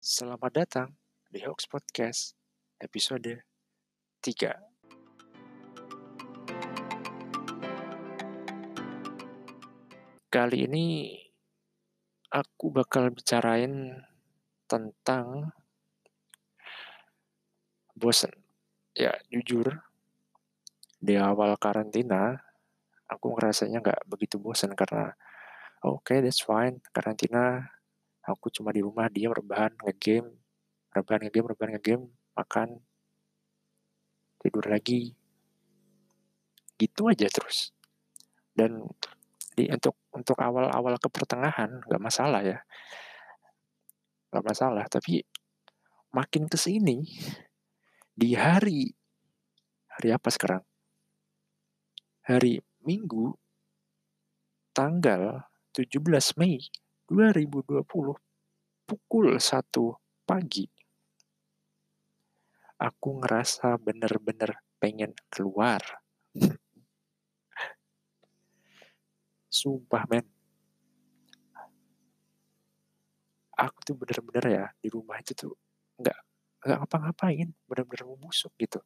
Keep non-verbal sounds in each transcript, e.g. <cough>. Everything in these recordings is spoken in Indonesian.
Selamat datang di Hoax Podcast episode 3. Kali ini aku bakal bicarain tentang bosen. Ya, jujur, di awal karantina, aku ngerasanya nggak begitu bosen karena oke, okay, that's fine. Karantina, aku cuma di rumah, dia rebahan, ngegame, rebahan, ngegame, rebahan, ngegame, makan, tidur lagi. Gitu aja terus. Dan di untuk untuk awal-awal ke pertengahan nggak masalah ya. Nggak masalah, tapi makin ke sini di hari hari apa sekarang? Hari Minggu tanggal 17 Mei 2020 pukul 1 pagi aku ngerasa bener-bener pengen keluar. Sumpah men. Aku tuh bener-bener ya di rumah itu tuh nggak nggak ngapa-ngapain, bener-bener membusuk gitu.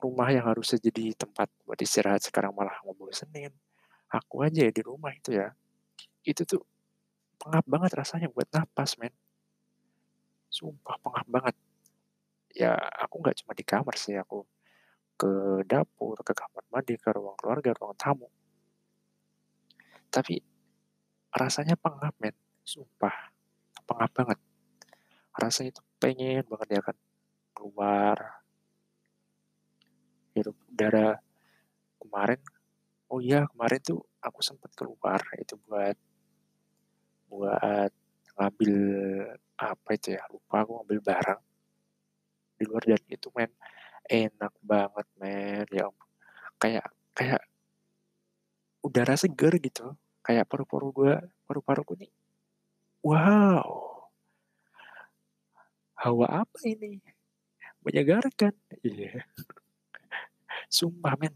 Rumah yang harusnya jadi tempat buat istirahat sekarang malah ngebosenin. Aku aja ya di rumah itu ya. Itu tuh pengap banget rasanya buat napas men. Sumpah pengap banget. Ya aku nggak cuma di kamar sih, aku ke dapur, ke kamar mandi, ke ruang keluarga, ruang tamu. Tapi rasanya pengap men, sumpah pengap banget. Rasanya itu pengen banget ya kan keluar, hirup udara. Kemarin, oh iya kemarin tuh aku sempat keluar itu buat buat ngambil apa itu ya lupa aku ngambil barang. Di luar dan itu men enak banget men ya kayak kayak udara seger gitu kayak paru-paru gue paru-paruku nih wow. Hawa apa ini? Menyegarkan. Iya. Yeah. sumpah men.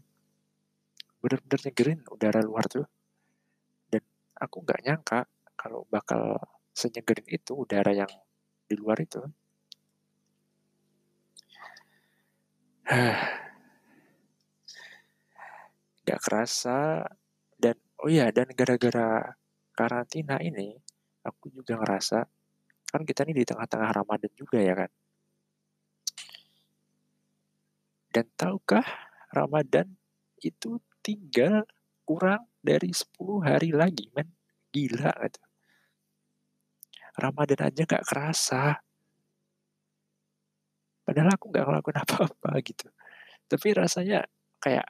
Bener-bener nyegerin udara luar tuh. Dan aku nggak nyangka kalau bakal senyegerin itu udara yang di luar itu <sighs> Gak kerasa dan oh iya dan gara-gara karantina ini aku juga ngerasa kan kita ini di tengah-tengah Ramadan juga ya kan. Dan tahukah Ramadan itu tinggal kurang dari 10 hari lagi men. Gila gitu. Ramadan aja gak kerasa. Padahal aku nggak ngelakuin <laughs> apa-apa gitu. Tapi rasanya kayak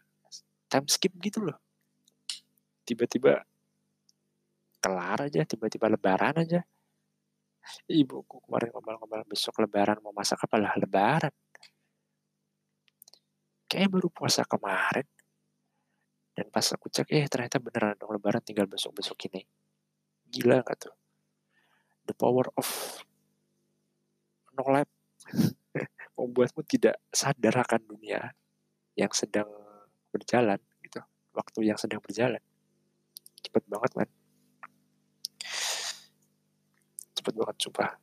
time skip gitu loh. Tiba-tiba kelar aja tiba-tiba lebaran aja. Ibuku kemarin ngomel-ngomel besok lebaran mau masak apa? Lah lebaran. Kayaknya baru puasa kemarin. Dan pas aku cek eh ternyata beneran dong lebaran tinggal besok-besok ini. Gila gak tuh the power of no lab <laughs> membuatmu tidak sadar akan dunia yang sedang berjalan gitu. Waktu yang sedang berjalan. Cepet banget man. Cepet banget coba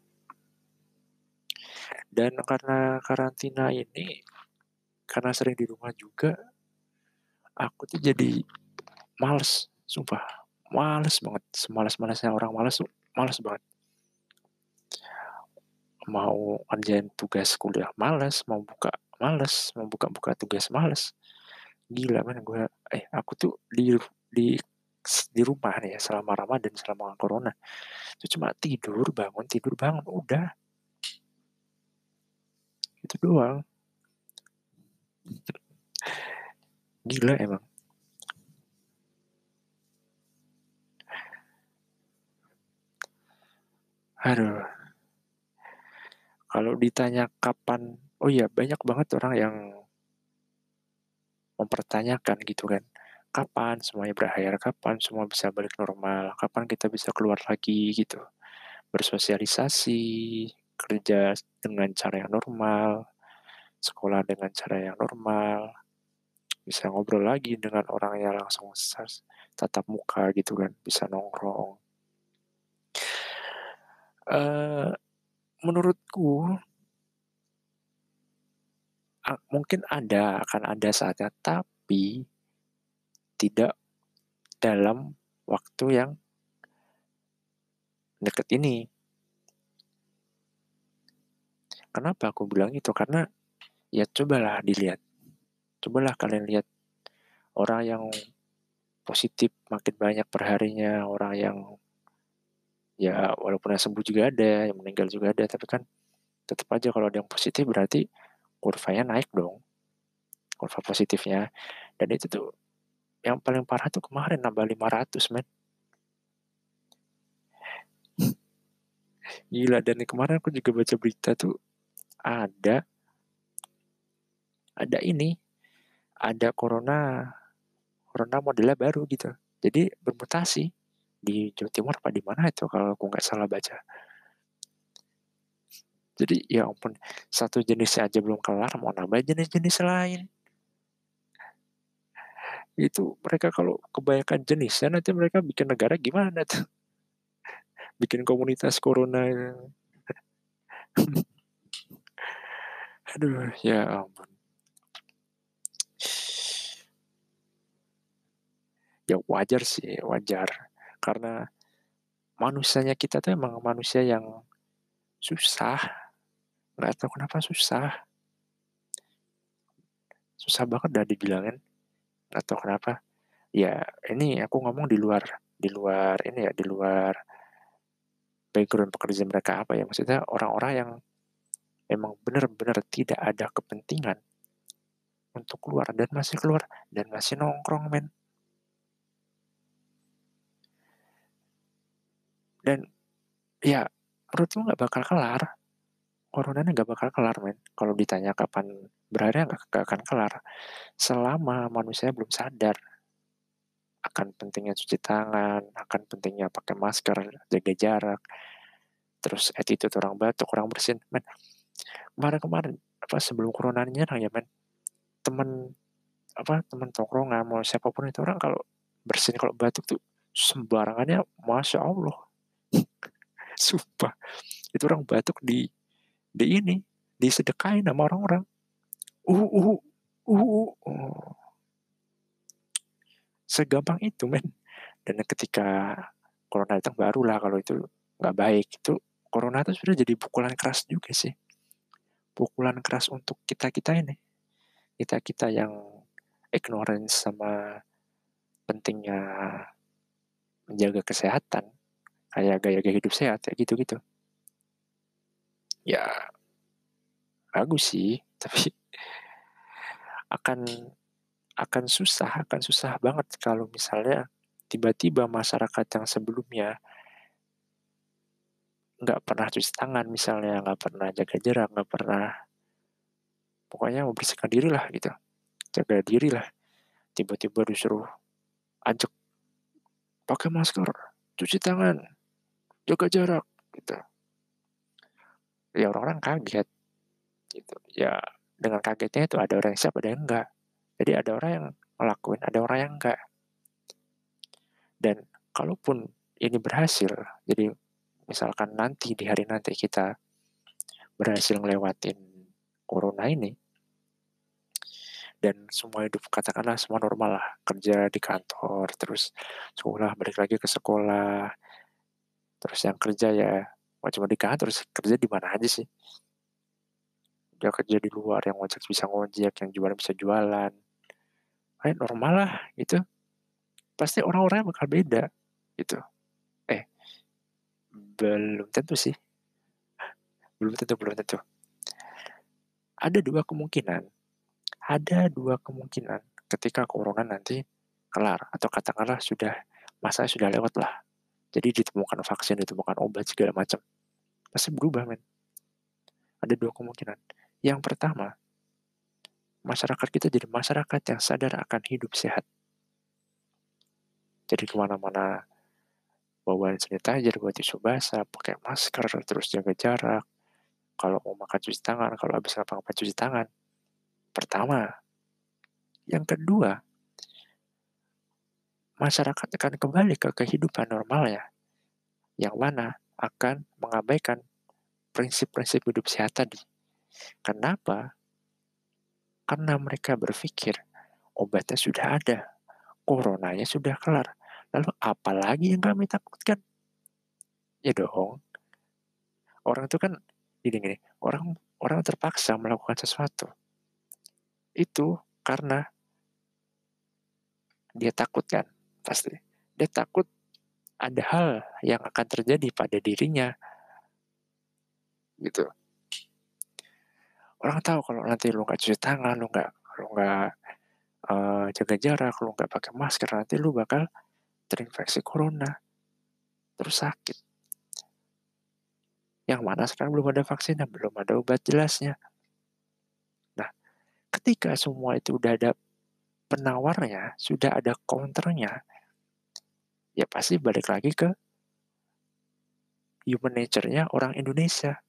dan karena karantina ini karena sering di rumah juga aku tuh jadi males sumpah. Males banget. Semalas-malasnya orang males males banget mau kerjain tugas kuliah males, mau buka males, mau buka-buka tugas males. Gila man gue, eh aku tuh di di di rumah nih ya selama Ramadan selama corona itu cuma tidur bangun tidur bangun udah. Itu doang. Gila emang. Aduh kalau ditanya kapan, oh iya banyak banget orang yang mempertanyakan gitu kan, kapan semuanya berakhir, kapan semua bisa balik normal, kapan kita bisa keluar lagi gitu, bersosialisasi, kerja dengan cara yang normal, sekolah dengan cara yang normal, bisa ngobrol lagi dengan orang yang langsung tatap muka gitu kan, bisa nongkrong. Eee, menurutku mungkin ada, akan ada saatnya, tapi tidak dalam waktu yang deket ini. Kenapa aku bilang itu? Karena, ya cobalah dilihat, cobalah kalian lihat orang yang positif makin banyak per harinya, orang yang ya walaupun yang sembuh juga ada, yang meninggal juga ada, tapi kan tetep aja kalau ada yang positif berarti kurvanya naik dong, kurva positifnya. Dan itu tuh yang paling parah tuh kemarin nambah 500 men. <laughs> Gila, dan kemarin aku juga baca berita tuh ada ada ini, ada corona corona modelnya baru gitu. Jadi bermutasi di Jawa Timur apa di mana itu kalau aku nggak salah baca. Jadi ya ampun, satu jenisnya aja belum kelar mau nambah jenis-jenis lain. Itu mereka kalau kebanyakan jenisnya nanti mereka bikin negara gimana tuh? <laughs> Bikin komunitas corona. <laughs> Aduh, ya ampun. Ya wajar sih, wajar. Karena manusianya kita tuh emang manusia yang susah, nggak tahu kenapa susah. Susah banget dah dibilangin, tahu kenapa. Ya ini aku ngomong di luar di luar ini ya, di luar background pekerjaan mereka apa ya, maksudnya orang-orang yang emang bener-bener tidak ada kepentingan untuk keluar dan masih keluar dan masih nongkrong men. Dan ya menurutku nggak bakal kelar. Corona ini nggak bakal kelar men. Kalau ditanya kapan berakhirnya nggak akan kelar. Selama manusia belum sadar akan pentingnya cuci tangan, akan pentingnya pakai masker, jaga jarak, terus attitude orang batuk, orang bersin, men. Kemarin-kemarin apa sebelum corona nyerang ya men, temen apa temen tongkrongan mau siapa pun itu orang kalau bersin kalau batuk tuh sembarangannya masya Allah. <laughs> Sumpah, itu orang batuk di di ini, disedekahin sama orang-orang. "Uhu uhu, uhu uh." Oh. Segampang itu men. Dan ketika corona datang barulah kalau itu nggak baik. Itu corona itu sebenarnya jadi pukulan keras juga sih. Pukulan keras untuk kita-kita ini. Kita-kita yang ignorance sama pentingnya menjaga kesehatan, kayak gaya-gaya hidup sehat, kayak gitu-gitu. Ya, bagus sih, <laughs> tapi akan akan susah akan susah banget kalau misalnya tiba-tiba masyarakat yang sebelumnya nggak pernah cuci tangan misalnya, nggak pernah jaga jarak, nggak pernah pokoknya membersihkan diri lah gitu, jaga diri lah. Tiba-tiba disuruh ajak pakai masker, cuci tangan, jaga jarak, gitu. Ya orang-orang kaget, gitu. Ya dengan kagetnya itu ada orang yang siap, ada yang enggak. Jadi ada orang yang ngelakuin, ada orang yang enggak. Dan kalaupun ini berhasil, jadi misalkan nanti di hari nanti kita berhasil ngelewatin corona ini, dan semua hidup katakanlah semua normal lah, kerja di kantor, terus sekolah balik lagi ke sekolah, terus yang kerja ya di kantor, terus kerja di mana aja sih. Dia kerja di luar, yang ngojek bisa ngojek, yang jualan bisa jualan. Kayak normal lah gitu. Pasti orang-orangnya bakal beda, gitu. Eh, belum tentu sih. Belum tentu belum tentu. Ada 2 kemungkinan. Ada 2 kemungkinan ketika corona nanti kelar atau katakanlah sudah masanya sudah lewat lah. Jadi ditemukan vaksin, ditemukan obat segala macam. Pasti berubah men. Ada 2 kemungkinan. Yang pertama, masyarakat kita jadi masyarakat yang sadar akan hidup sehat. Jadi ke mana-mana bawa sanitizer, bawa tisu basah, pakai masker, terus jaga jarak. Kalau mau makan cuci tangan, kalau habis ngapa-ngapain cuci tangan. Pertama. Yang kedua, masyarakat akan kembali ke kehidupan normal ya. Yang mana akan mengabaikan prinsip-prinsip hidup sehat tadi. Kenapa? Karena mereka berpikir obatnya sudah ada, coronanya sudah kelar. Lalu apalagi yang kami takutkan? Ya dong. Orang itu kan gini-gini, orang orang terpaksa melakukan sesuatu. Itu karena dia takut kan, pasti. Dia takut ada hal yang akan terjadi pada dirinya. Gitu. Orang tahu kalau nanti lu nggak cuci tangan, lu nggak lu nggak uh, jaga jarak, lu nggak pakai masker, nanti lu bakal terinfeksi corona, terus sakit. Yang mana sekarang belum ada vaksinnya, belum ada obat jelasnya. Nah, ketika semua itu udah ada penawarnya, sudah ada counternya, ya pasti balik lagi ke human nature-nya orang Indonesia.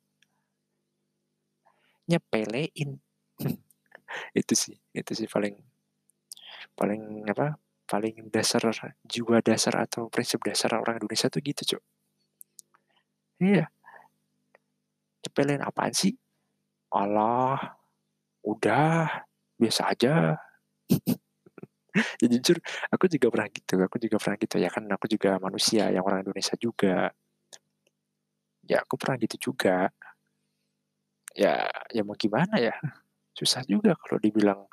Nyepelein. <laughs> itu sih, itu sih paling paling apa? Paling dasar jiwa dasar atau prinsip dasar orang Indonesia tuh gitu, Cok. Iya. Nyepelein apaan sih? Allah, udah biasa aja. <laughs> <laughs> ya jujur, aku juga pernah gitu. Aku juga pernah gitu ya kan. Aku juga manusia yang orang Indonesia juga. Ya aku pernah gitu juga. Ya, ya mau gimana ya? Susah juga kalau dibilang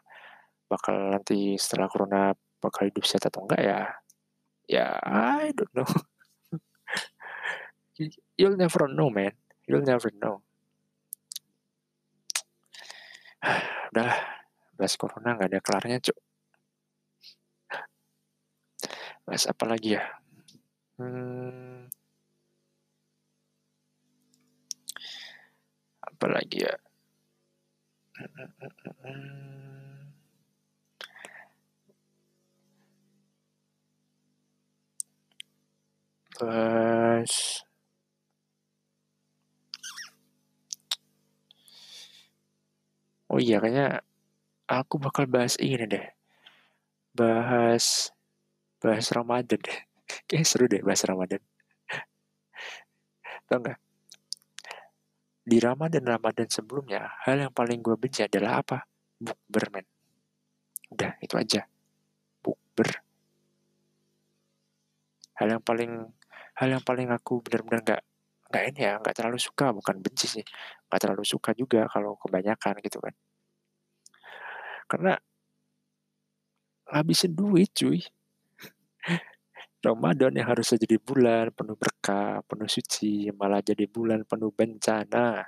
bakal nanti setelah corona bakal hidup sehat atau enggak ya. Ya, I don't know. <laughs> You'll never know, man. You'll never know. <sighs> Udah, bahas corona nggak ada kelarnya, cuk. Bahas apa lagi ya? Hmm, apa lagi ya? Bahas Oh iya, kayaknya aku bakal bahas ini deh. Bahas bahas Ramadan deh. <laughs> Kayaknya seru deh bahas Ramadan. Tau nggak? Di Ramadan-Ramadan sebelumnya, hal yang paling gue benci adalah apa? Bukber, men. Udah, itu aja. Bukber. Hal yang paling hal yang paling aku benar-benar nggak nggak ini ya nggak terlalu suka bukan benci sih nggak terlalu suka juga kalau kebanyakan gitu kan karena ngabisin duit cuy Ramadan yang harusnya jadi bulan penuh berkah, penuh suci, malah jadi bulan penuh bencana,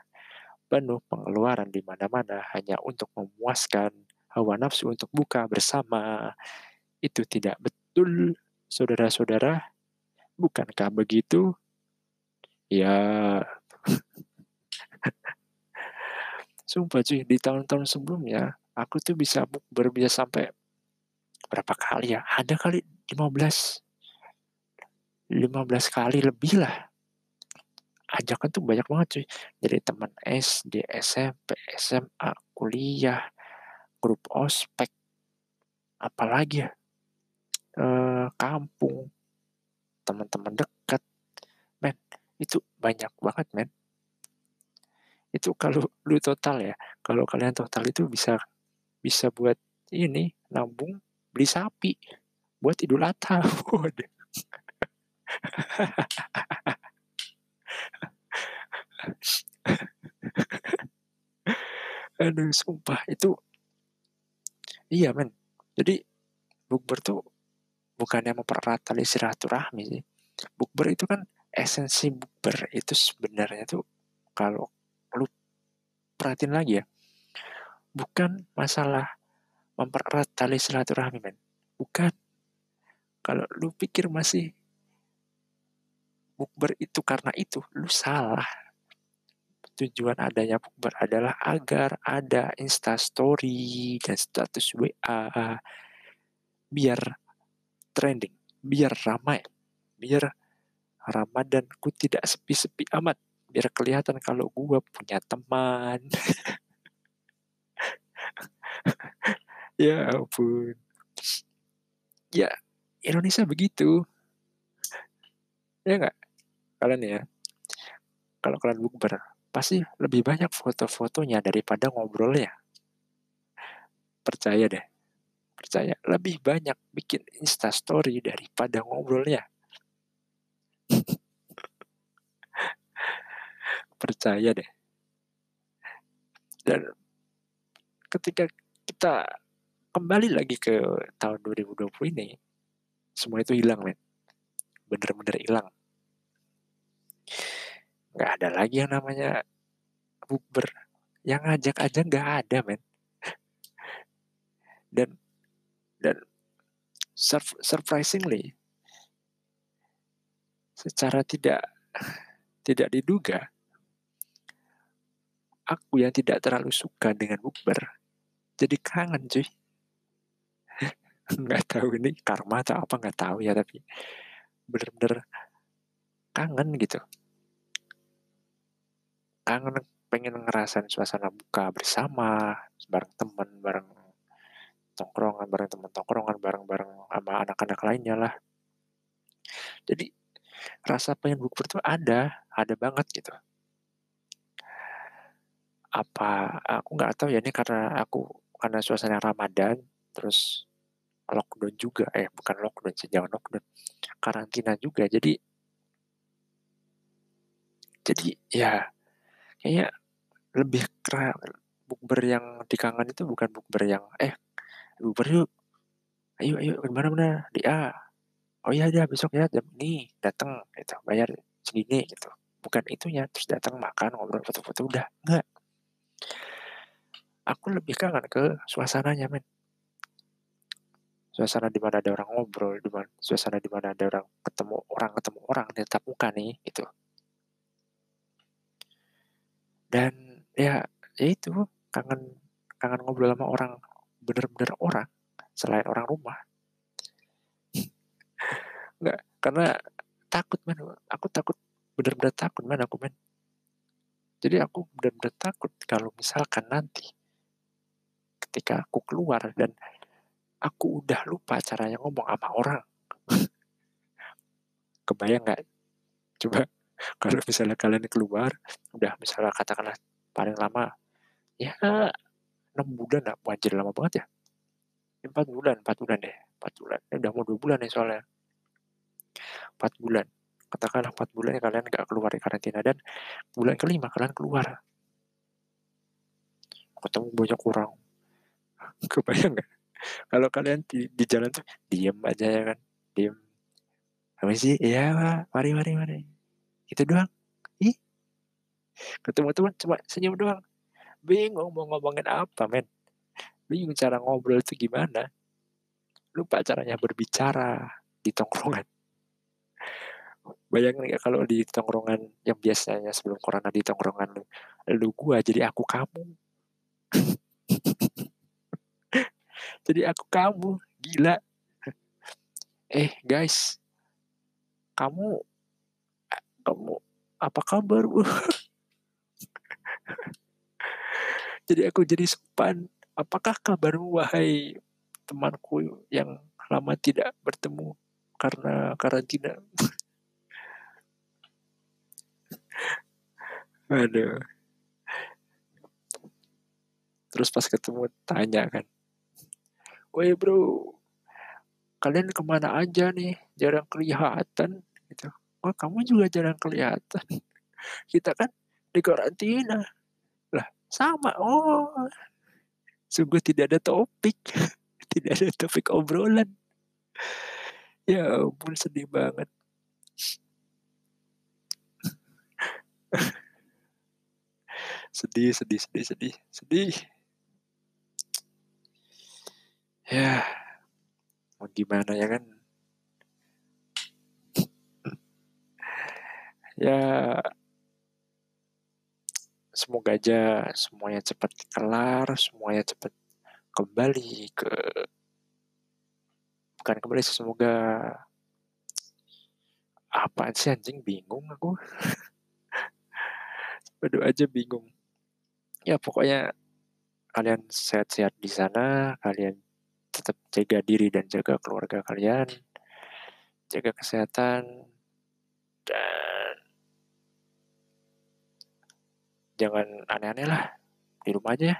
penuh pengeluaran di mana-mana hanya untuk memuaskan hawa nafsu untuk buka bersama. Itu tidak betul, saudara-saudara. Bukankah begitu? Ya, <laughs> sumpah cuy, di tahun-tahun sebelumnya, aku tuh bisa bukber bisa sampai berapa kali ya? Ada kali 15 15 kali lebih lah. Ajakan tuh banyak banget cuy. Dari teman SD, SMP, SMA, kuliah, grup ospek, apalagi ya, e, kampung, teman-teman dekat, men, itu banyak banget men. Itu kalau lu total ya, kalau kalian total itu bisa bisa buat ini nabung beli sapi buat idul adha. <laughs> Aduh, sumpah itu iya men. Jadi bukber tuh bukannya mempererat tali silaturahmi sih. Bukber itu kan esensi bukber itu sebenarnya tuh kalau lu perhatiin lagi ya, bukan masalah mempererat tali silaturahmi men. Bukan. Kalau lu pikir masih bukber itu karena itu, lu salah. Tujuan adanya bukber adalah agar ada instastory dan status WA biar trending, biar ramai, biar Ramadanku tidak sepi-sepi amat, biar kelihatan kalau gue punya teman. <laughs> ya ampun. Ya, Indonesia begitu. Ya enggak? kalian ya kalau kalian bukber pasti lebih banyak foto-fotonya daripada ngobrolnya percaya deh percaya lebih banyak bikin insta story daripada ngobrolnya <laughs> percaya deh dan ketika kita kembali lagi ke tahun 2020 ini semua itu hilang men. Bener-bener hilang. Nggak ada lagi yang namanya bukber. Yang ngajak aja nggak ada men. Dan dan sur surprisingly secara tidak tidak diduga aku yang tidak terlalu suka dengan bukber. Jadi kangen cuy <laughs> nggak tahu ini karma atau apa nggak tahu ya tapi bener-bener kangen gitu. Kangen pengen ngerasain suasana buka bersama bareng teman bareng tongkrongan bareng teman tongkrongan bareng bareng sama anak-anak lainnya lah. Jadi rasa pengen bukber tuh ada ada banget gitu. Apa aku nggak tahu ya ini karena aku karena suasana Ramadan terus lockdown juga eh bukan lockdown sih jangan lockdown karantina juga. Jadi jadi ya kayaknya lebih kera bukber yang dikangen itu bukan bukber yang eh bukber yuk ayo ayo ke mana mana di A. Oh iya ada besok ya jam ini datang gitu bayar segini gitu. Bukan itunya terus datang makan ngobrol foto-foto udah enggak. Aku lebih kangen ke suasananya men suasana di mana ada orang ngobrol di mana suasana di mana ada orang ketemu orang ketemu orang tetap muka nih gitu. Dan ya ya itu kangen kangen ngobrol sama orang bener-bener orang selain orang rumah. <laughs> Nggak karena takut man aku takut bener-bener takut man aku man jadi aku bener-bener takut kalau misalkan nanti ketika aku keluar dan aku udah lupa caranya ngomong sama orang. <laughs> Kebayang nggak? Coba <laughs> kalau misalnya kalian keluar udah misalnya katakanlah paling lama ya enam bulan lah wajar lama banget ya. Empat bulan empat bulan deh empat bulan. Ini udah mau dua bulan nih soalnya. Empat bulan. Katakanlah empat bulan ya kalian nggak keluar dari karantina. Dan bulan kelima kalian keluar. Ketemu banyak orang. <laughs> Kebayang nggak kalau kalian di, di jalan tuh diem aja ya kan diem. Apa sih? Iya mari mari mari. Itu doang. Ih. Ketemu teman cuma senyum doang. Bingung mau ngomongin apa men. Bingung cara ngobrol itu gimana. Lupa caranya berbicara di tongkrongan. Bayangin ya kalau di tongkrongan yang biasanya sebelum corona di tongkrongan lu lu gua jadi aku kamu <laughs> jadi aku kamu gila. Eh guys. Kamu kamu apa kabar bu? <laughs> Jadi aku jadi sopan. Apakah kabarmu wahai temanku yang lama tidak bertemu karena karantina? <laughs> Aduh. Terus pas ketemu tanya kan woi bro kalian ke mana aja nih? Jarang kelihatan gitu. Wah kamu juga jarang kelihatan. <laughs> Kita kan di karantina. Lah sama. Oh sungguh tidak ada topik. <laughs> Tidak ada topik obrolan. Ya ampun sedih banget. <laughs> Sedih sedih sedih sedih sedih ya. Mau gimana ya kan? Ya. Semoga aja semuanya cepat kelar, semuanya cepat kembali ke bukan kembali semoga apa sih anjing? Bingung aku. <laughs> Waduh aja bingung. Ya pokoknya kalian sehat-sehat di sana kalian tetap jaga diri dan jaga keluarga kalian jaga kesehatan dan jangan aneh-aneh lah, di rumah aja ya.